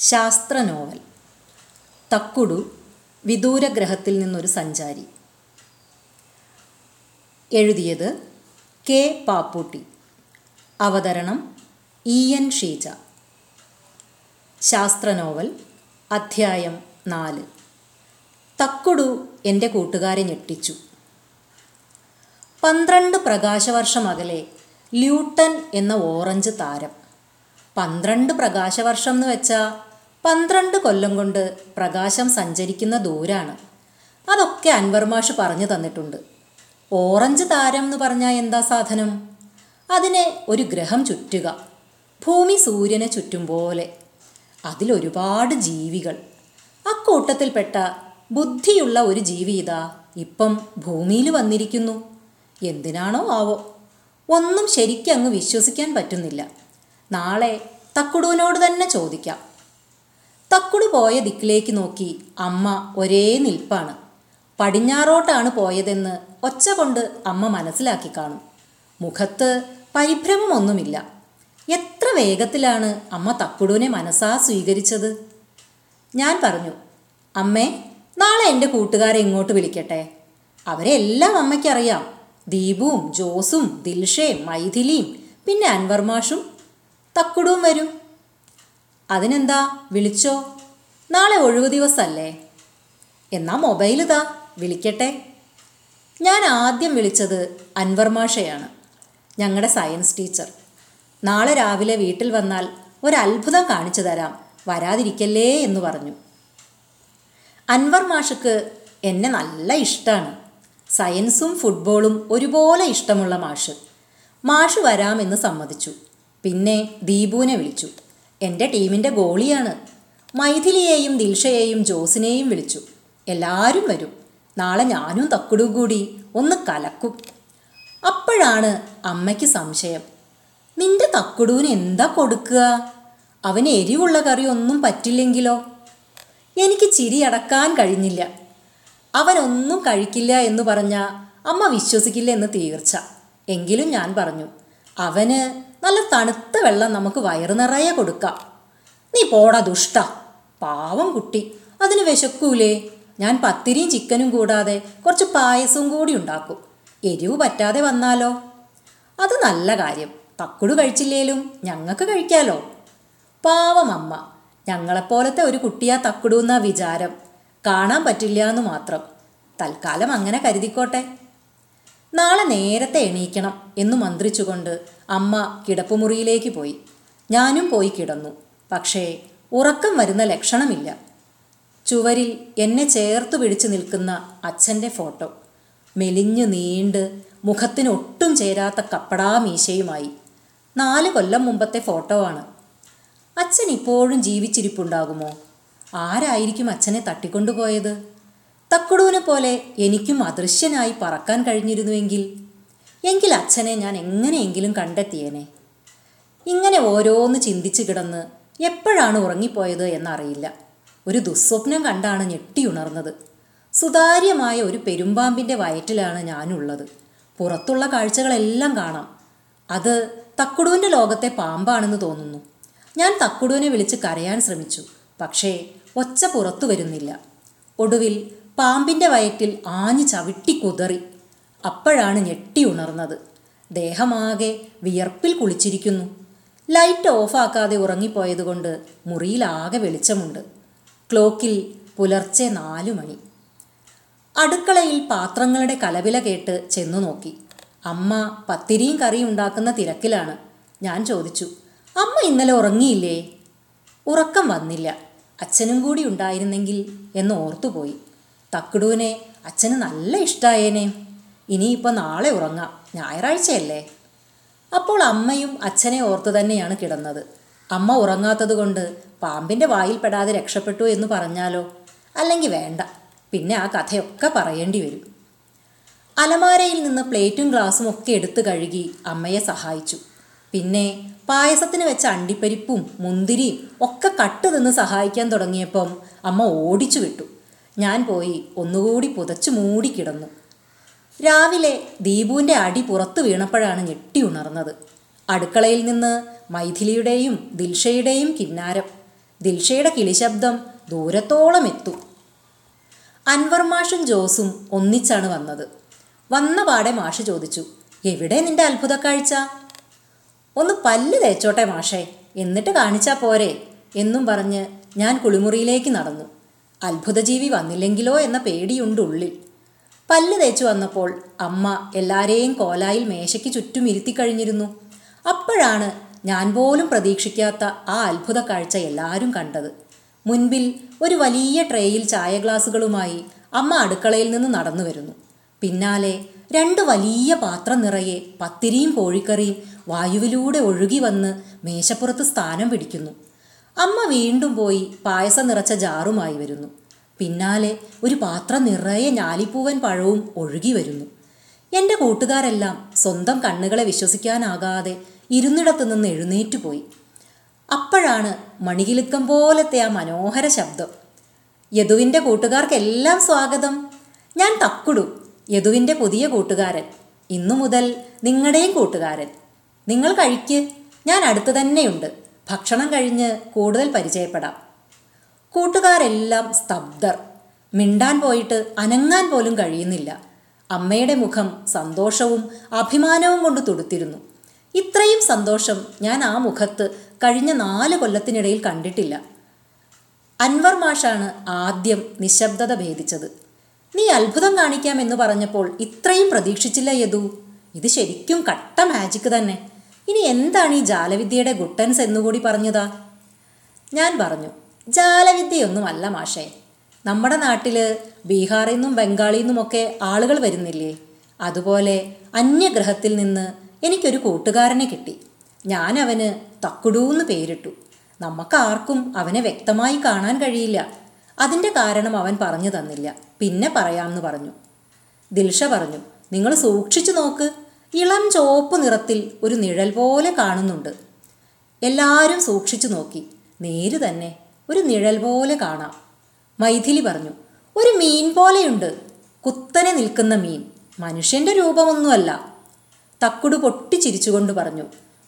ശാസ്ത്ര നോവൽ തക്കുടു വിദൂരഗ്രഹത്തിൽ നിന്നൊരു സഞ്ചാരി. എഴുതിയത് കെ പാപ്പൂട്ടി. അവതരണം ഇ എൻ ഷീജ. ശാസ്ത്ര നോവൽ അധ്യായം നാല്. തക്കുടു എന്റെ കൂട്ടുകാരെ ഞെട്ടിച്ചു. പന്ത്രണ്ട് പ്രകാശവർഷം അകലെ ല്യൂട്ടൻ എന്ന ഓറഞ്ച് താരം. പന്ത്രണ്ട് പ്രകാശവർഷം എന്ന് വെച്ചാൽ പന്ത്രണ്ട് കൊല്ലം കൊണ്ട് പ്രകാശം സഞ്ചരിക്കുന്ന ദൂരാണ്. അതൊക്കെ അൻവർ മാഷ് പറഞ്ഞു തന്നിട്ടുണ്ട്. ഓറഞ്ച് താരം എന്ന് പറഞ്ഞാൽ എന്താ സാധനം? അതിനെ ഒരു ഗ്രഹം ചുറ്റുക. ഭൂമി സൂര്യനെ ചുറ്റും പോലെ. അതിലൊരുപാട് ജീവികൾ. അക്കൂട്ടത്തിൽപ്പെട്ട ബുദ്ധിയുള്ള ഒരു ജീവി ഇതാ ഇപ്പം ഭൂമിയിൽ വന്നിരിക്കുന്നു. എന്തിനാണോ ആവോ? ഒന്നും ശരിക്കങ്ങ് വിശ്വസിക്കാൻ പറ്റുന്നില്ല. നാളെ തക്കുടുവിനോട് തന്നെ ചോദിക്കാം. തക്കുടു പോയ ദിക്കിലേക്ക് നോക്കി അമ്മ ഒരേ നിൽപ്പാണ്. പടിഞ്ഞാറോട്ടാണ് പോയതെന്ന് ഒച്ച കൊണ്ട് അമ്മ മനസ്സിലാക്കി കാണും. മുഖത്ത് പരിഭ്രമമൊന്നുമില്ല എത്ര വേഗത്തിലാണ് അമ്മ തക്കുടുവിനെ മനസ്സാ സ്വീകരിച്ചത്? ഞാൻ പറഞ്ഞു അമ്മേ നാളെ എന്റെ കൂട്ടുകാരെ ഇങ്ങോട്ട് വിളിക്കട്ടെ. അവരെ എല്ലാം അമ്മയ്ക്കറിയാം. ദീപുവും ജോസും ദിൽഷയും മൈഥിലിയും പിന്നെ അൻവർമാഷും തക്കുടുവും വരും. അതിനെന്താ? വിളിച്ചോ? നാളെ ഒഴിവു ദിവസമല്ലേ എന്നാ മൊബൈൽ ഇതാ വിളിക്കട്ടെ. ഞാൻ ആദ്യം വിളിച്ചത് അൻവർ മാഷയാണ് ഞങ്ങളുടെ സയൻസ് ടീച്ചർ. നാളെ രാവിലെ വീട്ടിൽ വന്നാൽ ഒരത്ഭുതം കാണിച്ചു തരാം വരാതിരിക്കല്ലേ എന്ന് പറഞ്ഞു. അൻവർ മാഷക്ക് എന്നെ നല്ല ഇഷ്ടമാണ് സയൻസും ഫുട്ബോളും ഒരുപോലെ ഇഷ്ടമുള്ള മാഷ്. മാഷ് വരാമെന്ന് സമ്മതിച്ചു. പിന്നെ ദീപുവിനെ വിളിച്ചു. എന്റെ ടീമിന്റെ ഗോളിയാണ്. മൈഥിലിയെയും ദിൽഷയെയും ജോസിനെയും വിളിച്ചു. എല്ലാവരും വരും. നാളെ ഞാനും തക്കുടും കൂടി ഒന്ന് കലക്കും. അപ്പോഴാണ് അമ്മയ്ക്ക് സംശയം. നിന്റെ തക്കുടുവിന് എന്താ കൊടുക്കുക? അവന് എരിവുള്ള കറി ഒന്നും പറ്റില്ലെങ്കിലോ? എനിക്ക് ചിരി അടക്കാൻ കഴിഞ്ഞില്ല. അവനൊന്നും കഴിക്കില്ല എന്ന് പറഞ്ഞ അമ്മ വിശ്വസിക്കില്ല എന്ന് തീർച്ച. എങ്കിലും ഞാൻ പറഞ്ഞു അവന് നല്ല തണുത്ത വെള്ളം നമുക്ക് വയറു നിറയെ കൊടുക്കാം. നീ പോടാ ദുഷ്ട. പാവം കുട്ടി. അതിന് വിശക്കൂലേ? ഞാൻ പത്തിരിയും ചിക്കനും കൂടാതെ കുറച്ച് പായസവും കൂടി ഉണ്ടാക്കും. എരിവ് പറ്റാതെ വന്നാലോ? അത് നല്ല കാര്യം. തക്കുടു കഴിച്ചില്ലേലും ഞങ്ങൾക്ക് കഴിക്കാലോ? പാവം അമ്മ. ഞങ്ങളെപ്പോലത്തെ ഒരു കുട്ടിയാ തക്കുടുന്ന വിചാരം. കാണാൻ പറ്റില്ല എന്ന് മാത്രം. തൽക്കാലം അങ്ങനെ കരുതിക്കോട്ടെ. നാളെ നേരത്തെ എണീക്കണം എന്ന് മന്ത്രിച്ചുകൊണ്ട് അമ്മ കിടപ്പുമുറിയിലേക്ക് പോയി. ഞാനും പോയി കിടന്നു. പക്ഷേ ഉറക്കം വരുന്ന ലക്ഷണമില്ല. ചുവരിൽ എന്നെ ചേർത്ത് പിടിച്ചു നിൽക്കുന്ന അച്ഛന്റെ ഫോട്ടോ. മെലിഞ്ഞു നീണ്ട് മുഖത്തിന് ഒട്ടും ചേരാത്ത കപ്പടാ മീശയുമായി നാല് കൊല്ലം മുമ്പത്തെ ഫോട്ടോ ആണ്. അച്ഛൻ ഇപ്പോഴും ജീവിച്ചിരിപ്പുണ്ടാകുമോ? ആരായിരിക്കും അച്ഛനെ തട്ടിക്കൊണ്ടുപോയത്? തക്കുടൂനെ പോലെ എനിക്കും അദൃശ്യനായി പറക്കാൻ കഴിഞ്ഞിരുന്നുവെങ്കിൽ എങ്കിൽ അച്ഛനെ ഞാൻ എങ്ങനെയെങ്കിലും കണ്ടെത്തിയേനെ. ഇങ്ങനെ ഓരോന്ന് ചിന്തിച്ചു കിടന്ന് എപ്പോഴാണ് ഉറങ്ങിപ്പോയത് എന്നറിയില്ല. ഒരു ദുസ്വപ്നം കണ്ടാണ് ഞെട്ടിയുണർന്നത് സുതാര്യമായ ഒരു പെരുമ്പാമ്പിന്റെ വയറ്റിലാണ് ഞാനുള്ളത്. പുറത്തുള്ള കാഴ്ചകളെല്ലാം കാണാം. അത് തക്കുടുവിന്റെ ലോകത്തെ പാമ്പാണെന്ന് തോന്നുന്നു. ഞാൻ തക്കുടുവിനെ വിളിച്ച് കരയാൻ ശ്രമിച്ചു. പക്ഷേ ഒച്ച പുറത്തു വരുന്നില്ല. ഒടുവിൽ പാമ്പിന്റെ വയറ്റിൽ ആഞ്ഞു ചവിട്ടി കുതറി. അപ്പോഴാണ് ഞെട്ടി ഉണർന്നത്. ദേഹമാകെ വിയർപ്പിൽ കുളിച്ചിരിക്കുന്നു. ലൈറ്റ് ഓഫാക്കാതെ ഉറങ്ങിപ്പോയതുകൊണ്ട് മുറിയിലാകെ വെളിച്ചമുണ്ട്. ക്ലോക്കിൽ പുലർച്ചെ നാലു മണി. അടുക്കളയിൽ പാത്രങ്ങളുടെ കലവില കേട്ട് ചെന്നു നോക്കി. അമ്മ പത്തിരിയും കറിയും ഉണ്ടാക്കുന്ന തിരക്കിലാണ്. ഞാൻ ചോദിച്ചു അമ്മ ഇന്നലെ ഉറങ്ങിയില്ലേ? ഉറക്കം വന്നില്ല. അച്ഛനും കൂടി ഉണ്ടായിരുന്നെങ്കിൽ എന്ന് ഓർത്തുപോയി. തക്കുടുവിനെ അച്ഛന് നല്ല ഇഷ്ടായേനെ. ഇനിയിപ്പോൾ നാളെ ഉറങ്ങാം. ഞായറാഴ്ചയല്ലേ? അപ്പോൾ അമ്മയും അച്ഛനെ ഓർത്തു തന്നെയാണ് കിടന്നത്. അമ്മ ഉറങ്ങാത്തതുകൊണ്ട് പാമ്പിന്റെ വായിൽപ്പെടാതെ രക്ഷപ്പെട്ടു എന്ന് പറഞ്ഞാലോ? അല്ലെങ്കിൽ വേണ്ട. പിന്നെ ആ കഥയൊക്കെ പറയേണ്ടി വരും. അലമാരയിൽ നിന്ന് പ്ലേറ്റും ഗ്ലാസും ഒക്കെ എടുത്തു കഴുകി അമ്മയെ സഹായിച്ചു. പിന്നെ പായസത്തിന് വെച്ച അണ്ടിപ്പരിപ്പും മുന്തിരിയും ഒക്കെ കട്ട് നിന്ന് സഹായിക്കാൻ തുടങ്ങിയപ്പം അമ്മ ഓടിച്ചു വിട്ടു. ഞാൻ പോയി ഒന്നുകൂടി പുതച്ചു മൂടി കിടന്നു. രാവിലെ ദീപുവിന്റെ അടി പുറത്തു വീണപ്പോഴാണ് ഞെട്ടി ഉണർന്നത്. അടുക്കളയിൽ നിന്ന് മൈഥിലിയുടെയും ദിൽഷയുടെയും കിന്നാരം. ദിൽഷയുടെ കിളിശബ്ദം ദൂരത്തോളം എത്തും. അൻവർ മാഷും ജോസും ഒന്നിച്ചാണ് വന്നത്. വന്ന പാടെ മാഷ് ചോദിച്ചു എവിടെ നിന്റെ അത്ഭുത കാഴ്ച? ഒന്ന് പല്ല് തേച്ചോട്ടെ മാഷേ എന്നിട്ട് കാണിച്ചാ പോരെ എന്നും പറഞ്ഞ് ഞാൻ കുളിമുറിയിലേക്ക് നടന്നു. അത്ഭുതജീവി വന്നില്ലെങ്കിലോ എന്ന പേടിയുണ്ട് ഉള്ളിൽ. പല്ല് തേച്ചു വന്നപ്പോൾ അമ്മ എല്ലാരെയും കോലായിൽ മേശയ്ക്ക് ചുറ്റും ഇരുത്തി കഴിഞ്ഞിരുന്നു. അപ്പോഴാണ് ഞാൻ പോലും പ്രതീക്ഷിക്കാത്ത ആ അത്ഭുത കാഴ്ച എല്ലാവരും കണ്ടത്. മുൻപിൽ ഒരു വലിയ ട്രേയിൽ ചായ ഗ്ലാസുകളുമായി അമ്മ അടുക്കളയിൽ നിന്ന് നടന്നു വരുന്നു. പിന്നാലെ രണ്ട് വലിയ പാത്രം നിറയെ പത്തിരിയും കോഴിക്കറിയും വായുവിലൂടെ ഒഴുകി വന്ന് മേശപ്പുറത്ത് സ്ഥാനം പിടിക്കുന്നു. അമ്മ വീണ്ടും പോയി പായസം നിറച്ച ജാറുമായി വരുന്നു. പിന്നാലെ ഒരു പാത്രം നിറയെ ഞാലിപ്പൂവൻ പഴവും ഒഴുകി വരുന്നു. എന്റെ കൂട്ടുകാരെല്ലാം സ്വന്തം കണ്ണുകളെ വിശ്വസിക്കാനാകാതെ ഇരുന്നിടത്തു നിന്ന് എഴുന്നേറ്റ് പോയി. അപ്പോഴാണ് മണികിലുക്കം പോലത്തെ ആ മനോഹര ശബ്ദം. യദുവിന്റെ കൂട്ടുകാർക്കെല്ലാം സ്വാഗതം. ഞാൻ തക്കുടു യദുവിന്റെ പുതിയ കൂട്ടുകാരൻ. ഇന്നു മുതൽ നിങ്ങളുടെയും കൂട്ടുകാരൻ. നിങ്ങൾ കഴിക്ക് ഞാൻ അടുത്തു തന്നെയുണ്ട്. ഭക്ഷണം കഴിഞ്ഞ് കൂടുതൽ പരിചയപ്പെടാം. കൂട്ടുകാരെല്ലാം സ്തബ്ധർ. മിണ്ടാൻ പോയിട്ട് അനങ്ങാൻ പോലും കഴിയുന്നില്ല. അമ്മയുടെ മുഖം സന്തോഷവും അഭിമാനവും കൊണ്ട് തുടുത്തിരുന്നു. ഇത്രയും സന്തോഷം ഞാൻ ആ മുഖത്ത് കഴിഞ്ഞ നാല് കൊല്ലത്തിനിടയിൽ കണ്ടിട്ടില്ല. അൻവർ മാഷാണ് ആദ്യം നിശബ്ദത ഭേദിച്ചത്. നീ അത്ഭുതം കാണിക്കാം എന്ന് പറഞ്ഞപ്പോൾ ഇത്രയും പ്രതീക്ഷിച്ചില്ല യദു. ഇത് ശരിക്കും കട്ട മാജിക്ക് തന്നെ. ഇനി എന്താണ് ഈ ജാലവിദ്യയുടെ ഗുട്ടൻസ് എന്നുകൂടി പറഞ്ഞതാ? ഞാൻ പറഞ്ഞു. ജാലവിദ്യയൊന്നുമല്ല മാഷേ. നമ്മുടെ നാട്ടിൽ ബീഹാറിൽ നിന്നും ബംഗാളിൽ നിന്നുമൊക്കെ ആളുകൾ വരുന്നില്ലേ? അതുപോലെ അന്യഗ്രഹത്തിൽ നിന്ന് എനിക്കൊരു കൂട്ടുകാരനെ കിട്ടി. ഞാൻ അവന് തക്കുടൂന്ന് പേരിട്ടു. നമുക്കാർക്കും അവനെ വ്യക്തമായി കാണാൻ കഴിയില്ല. അതിന്റെ കാരണം അവൻ പറഞ്ഞു തന്നില്ല. പിന്നെ പറയാമെന്ന് പറഞ്ഞു. ദിൽഷ പറഞ്ഞു നിങ്ങൾ സൂക്ഷിച്ചു നോക്ക്. ഇളം ചുവപ്പ് നിറത്തിൽ ഒരു നിഴൽ പോലെ കാണുന്നുണ്ട്. എല്ലാവരും സൂക്ഷിച്ചു നോക്കി. നേര് തന്നെ ഒരു നിഴൽ പോലെ കാണാം. മൈഥിലി പറഞ്ഞു ഒരു മീൻ പോലെയുണ്ട്. കുത്തനെ നിൽക്കുന്ന മീൻ. മനുഷ്യന്റെ രൂപമൊന്നുമല്ല. തക്കുടു പൊട്ടിച്ചിരിച്ചുകൊണ്ട് പറഞ്ഞു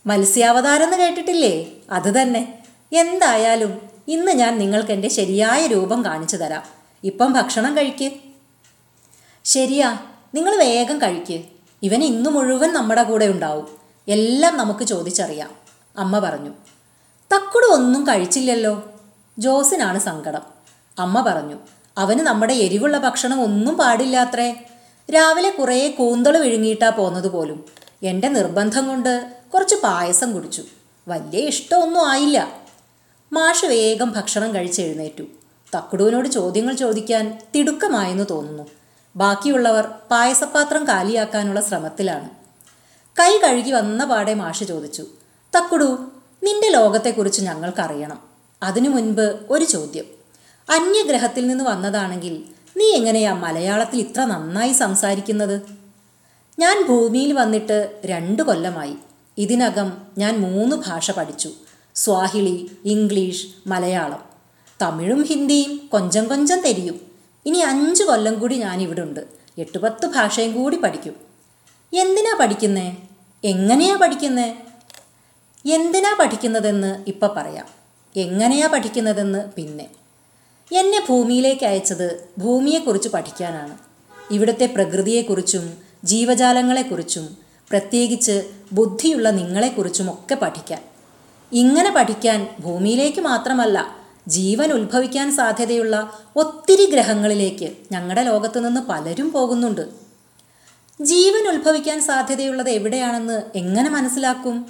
മത്സ്യാവതാരം എന്ന് കേട്ടിട്ടില്ലേ? അത് തന്നെ. എന്തായാലും ഇന്ന് ഞാൻ നിങ്ങൾക്ക് എന്റെ ശരിയായ രൂപം കാണിച്ചു തരാം. ഇപ്പം ഭക്ഷണം കഴിക്ക്. ശരിയാ നിങ്ങൾ വേഗം കഴിക്ക്. ഇവൻ ഇന്നു മുഴുവൻ നമ്മുടെ കൂടെ ഉണ്ടാവും. എല്ലാം നമുക്ക് ചോദിച്ചറിയാം അമ്മ പറഞ്ഞു. തക്കുടു ഒന്നും കഴിച്ചില്ലല്ലോ. ജോസിനാണ് സങ്കടം. അമ്മ പറഞ്ഞു അവന് നമ്മുടെ എരിവുള്ള ഭക്ഷണം ഒന്നും പാടില്ലാത്രേ. രാവിലെ കുറേ കൂന്തൾ വിഴുങ്ങിയിട്ടാ പോന്നത് പോലും. എന്റെ നിർബന്ധം കൊണ്ട് കുറച്ച് പായസം കുടിച്ചു. വലിയ ഇഷ്ടമൊന്നും ആയില്ല. മാഷ് വേഗം ഭക്ഷണം കഴിച്ചെഴുന്നേറ്റു തക്കുടുവിനോട് ചോദ്യങ്ങൾ ചോദിക്കാൻ തിടുക്കമായെന്ന് തോന്നുന്നു. ബാക്കിയുള്ളവർ പായസപാത്രം കാലിയാക്കാനുള്ള ശ്രമത്തിലാണ്. കൈ കഴുകി വന്ന പാടെ മാഷ് ചോദിച്ചു തക്കുടു നിന്റെ ലോകത്തെക്കുറിച്ച് ഞങ്ങൾക്കറിയണം. അതിനു മുൻപ് ഒരു ചോദ്യം. അന്യഗ്രഹത്തിൽ നിന്ന് വന്നതാണെങ്കിൽ നീ എങ്ങനെയാ മലയാളത്തിൽ ഇത്ര നന്നായി സംസാരിക്കുന്നത്? ഞാൻ ഭൂമിയിൽ വന്നിട്ട് രണ്ട് കൊല്ലമായി. ഇതിനകം ഞാൻ മൂന്ന് ഭാഷ പഠിച്ചു. Swahili English Malayalam. തമിഴും ഹിന്ദിയും കൊഞ്ചം കൊഞ്ചം തെരിയും. ഇനി അഞ്ച് കൊല്ലം കൂടി ഞാൻ ഇവിടെ ഉണ്ട് എട്ട് പത്ത് ഭാഷയും കൂടി പഠിക്കും. എന്തിനാ പഠിക്കുന്നേ? എങ്ങനെയാ പഠിക്കുന്നേ? എന്തിനാ പഠിക്കുന്നതെന്ന് ഇപ്പം പറയാം. എങ്ങനെയാ പഠിക്കുന്നതെന്ന് പിന്നെ. എന്നെ ഭൂമിയിലേക്ക് അയച്ചത് ഭൂമിയെക്കുറിച്ച് പഠിക്കാനാണ്. ഇവിടുത്തെ പ്രകൃതിയെക്കുറിച്ചും ജീവജാലങ്ങളെക്കുറിച്ചും പ്രത്യേകിച്ച് ബുദ്ധിയുള്ള നിങ്ങളെക്കുറിച്ചും ഒക്കെ പഠിക്കാൻ. ഇങ്ങനെ പഠിക്കാൻ ഭൂമിയിലേക്ക് മാത്രമല്ല ജീവൻ ഉത്ഭവിക്കാൻ സാധ്യതയുള്ള ഒത്തിരി ഗ്രഹങ്ങളിലേക്ക് ഞങ്ങളുടെ ലോകത്തു നിന്ന് പലരും പോകുന്നുണ്ട്. ജീവൻ ഉത്ഭവിക്കാൻ സാധ്യതയുള്ളത് എവിടെയാണെന്ന് എങ്ങനെ മനസ്സിലാക്കും?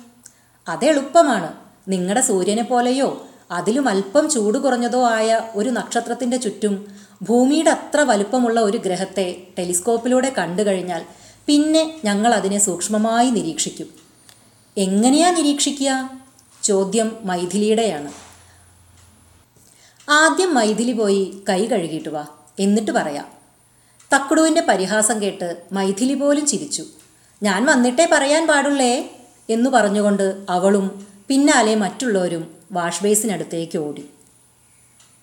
അതെളുപ്പമാണ് നിങ്ങളുടെ സൂര്യനെ പോലെയോ അതിലും അല്പം ചൂട് കുറഞ്ഞതോ ആയ ഒരു നക്ഷത്രത്തിന്റെ ചുറ്റും ഭൂമിയുടെ അത്ര വലുപ്പമുള്ള ഒരു ഗ്രഹത്തെ ടെലിസ്കോപ്പിലൂടെ കണ്ടു കഴിഞ്ഞാൽ പിന്നെ ഞങ്ങൾ അതിനെ സൂക്ഷ്മമായി നിരീക്ഷിക്കും. എങ്ങനെയാ നിരീക്ഷിക്കുക? ചോദ്യം മൈഥിലിയുടെയാണ്. ആദ്യം മൈഥിലി പോയി കൈ കഴുകിയിട്ട് വാ എന്നിട്ട് പറയാം. തക്കുടുവിന്റെ പരിഹാസം കേട്ട് മൈഥിലി പോലും ചിരിച്ചു. ഞാൻ വന്നിട്ടേ പറയാൻ പാടുള്ളേ എന്നു പറഞ്ഞുകൊണ്ട് അവളും പിന്നാലെ മറ്റുള്ളവരും വാഷ് ബേസിനടുത്തേക്ക് ഓടി.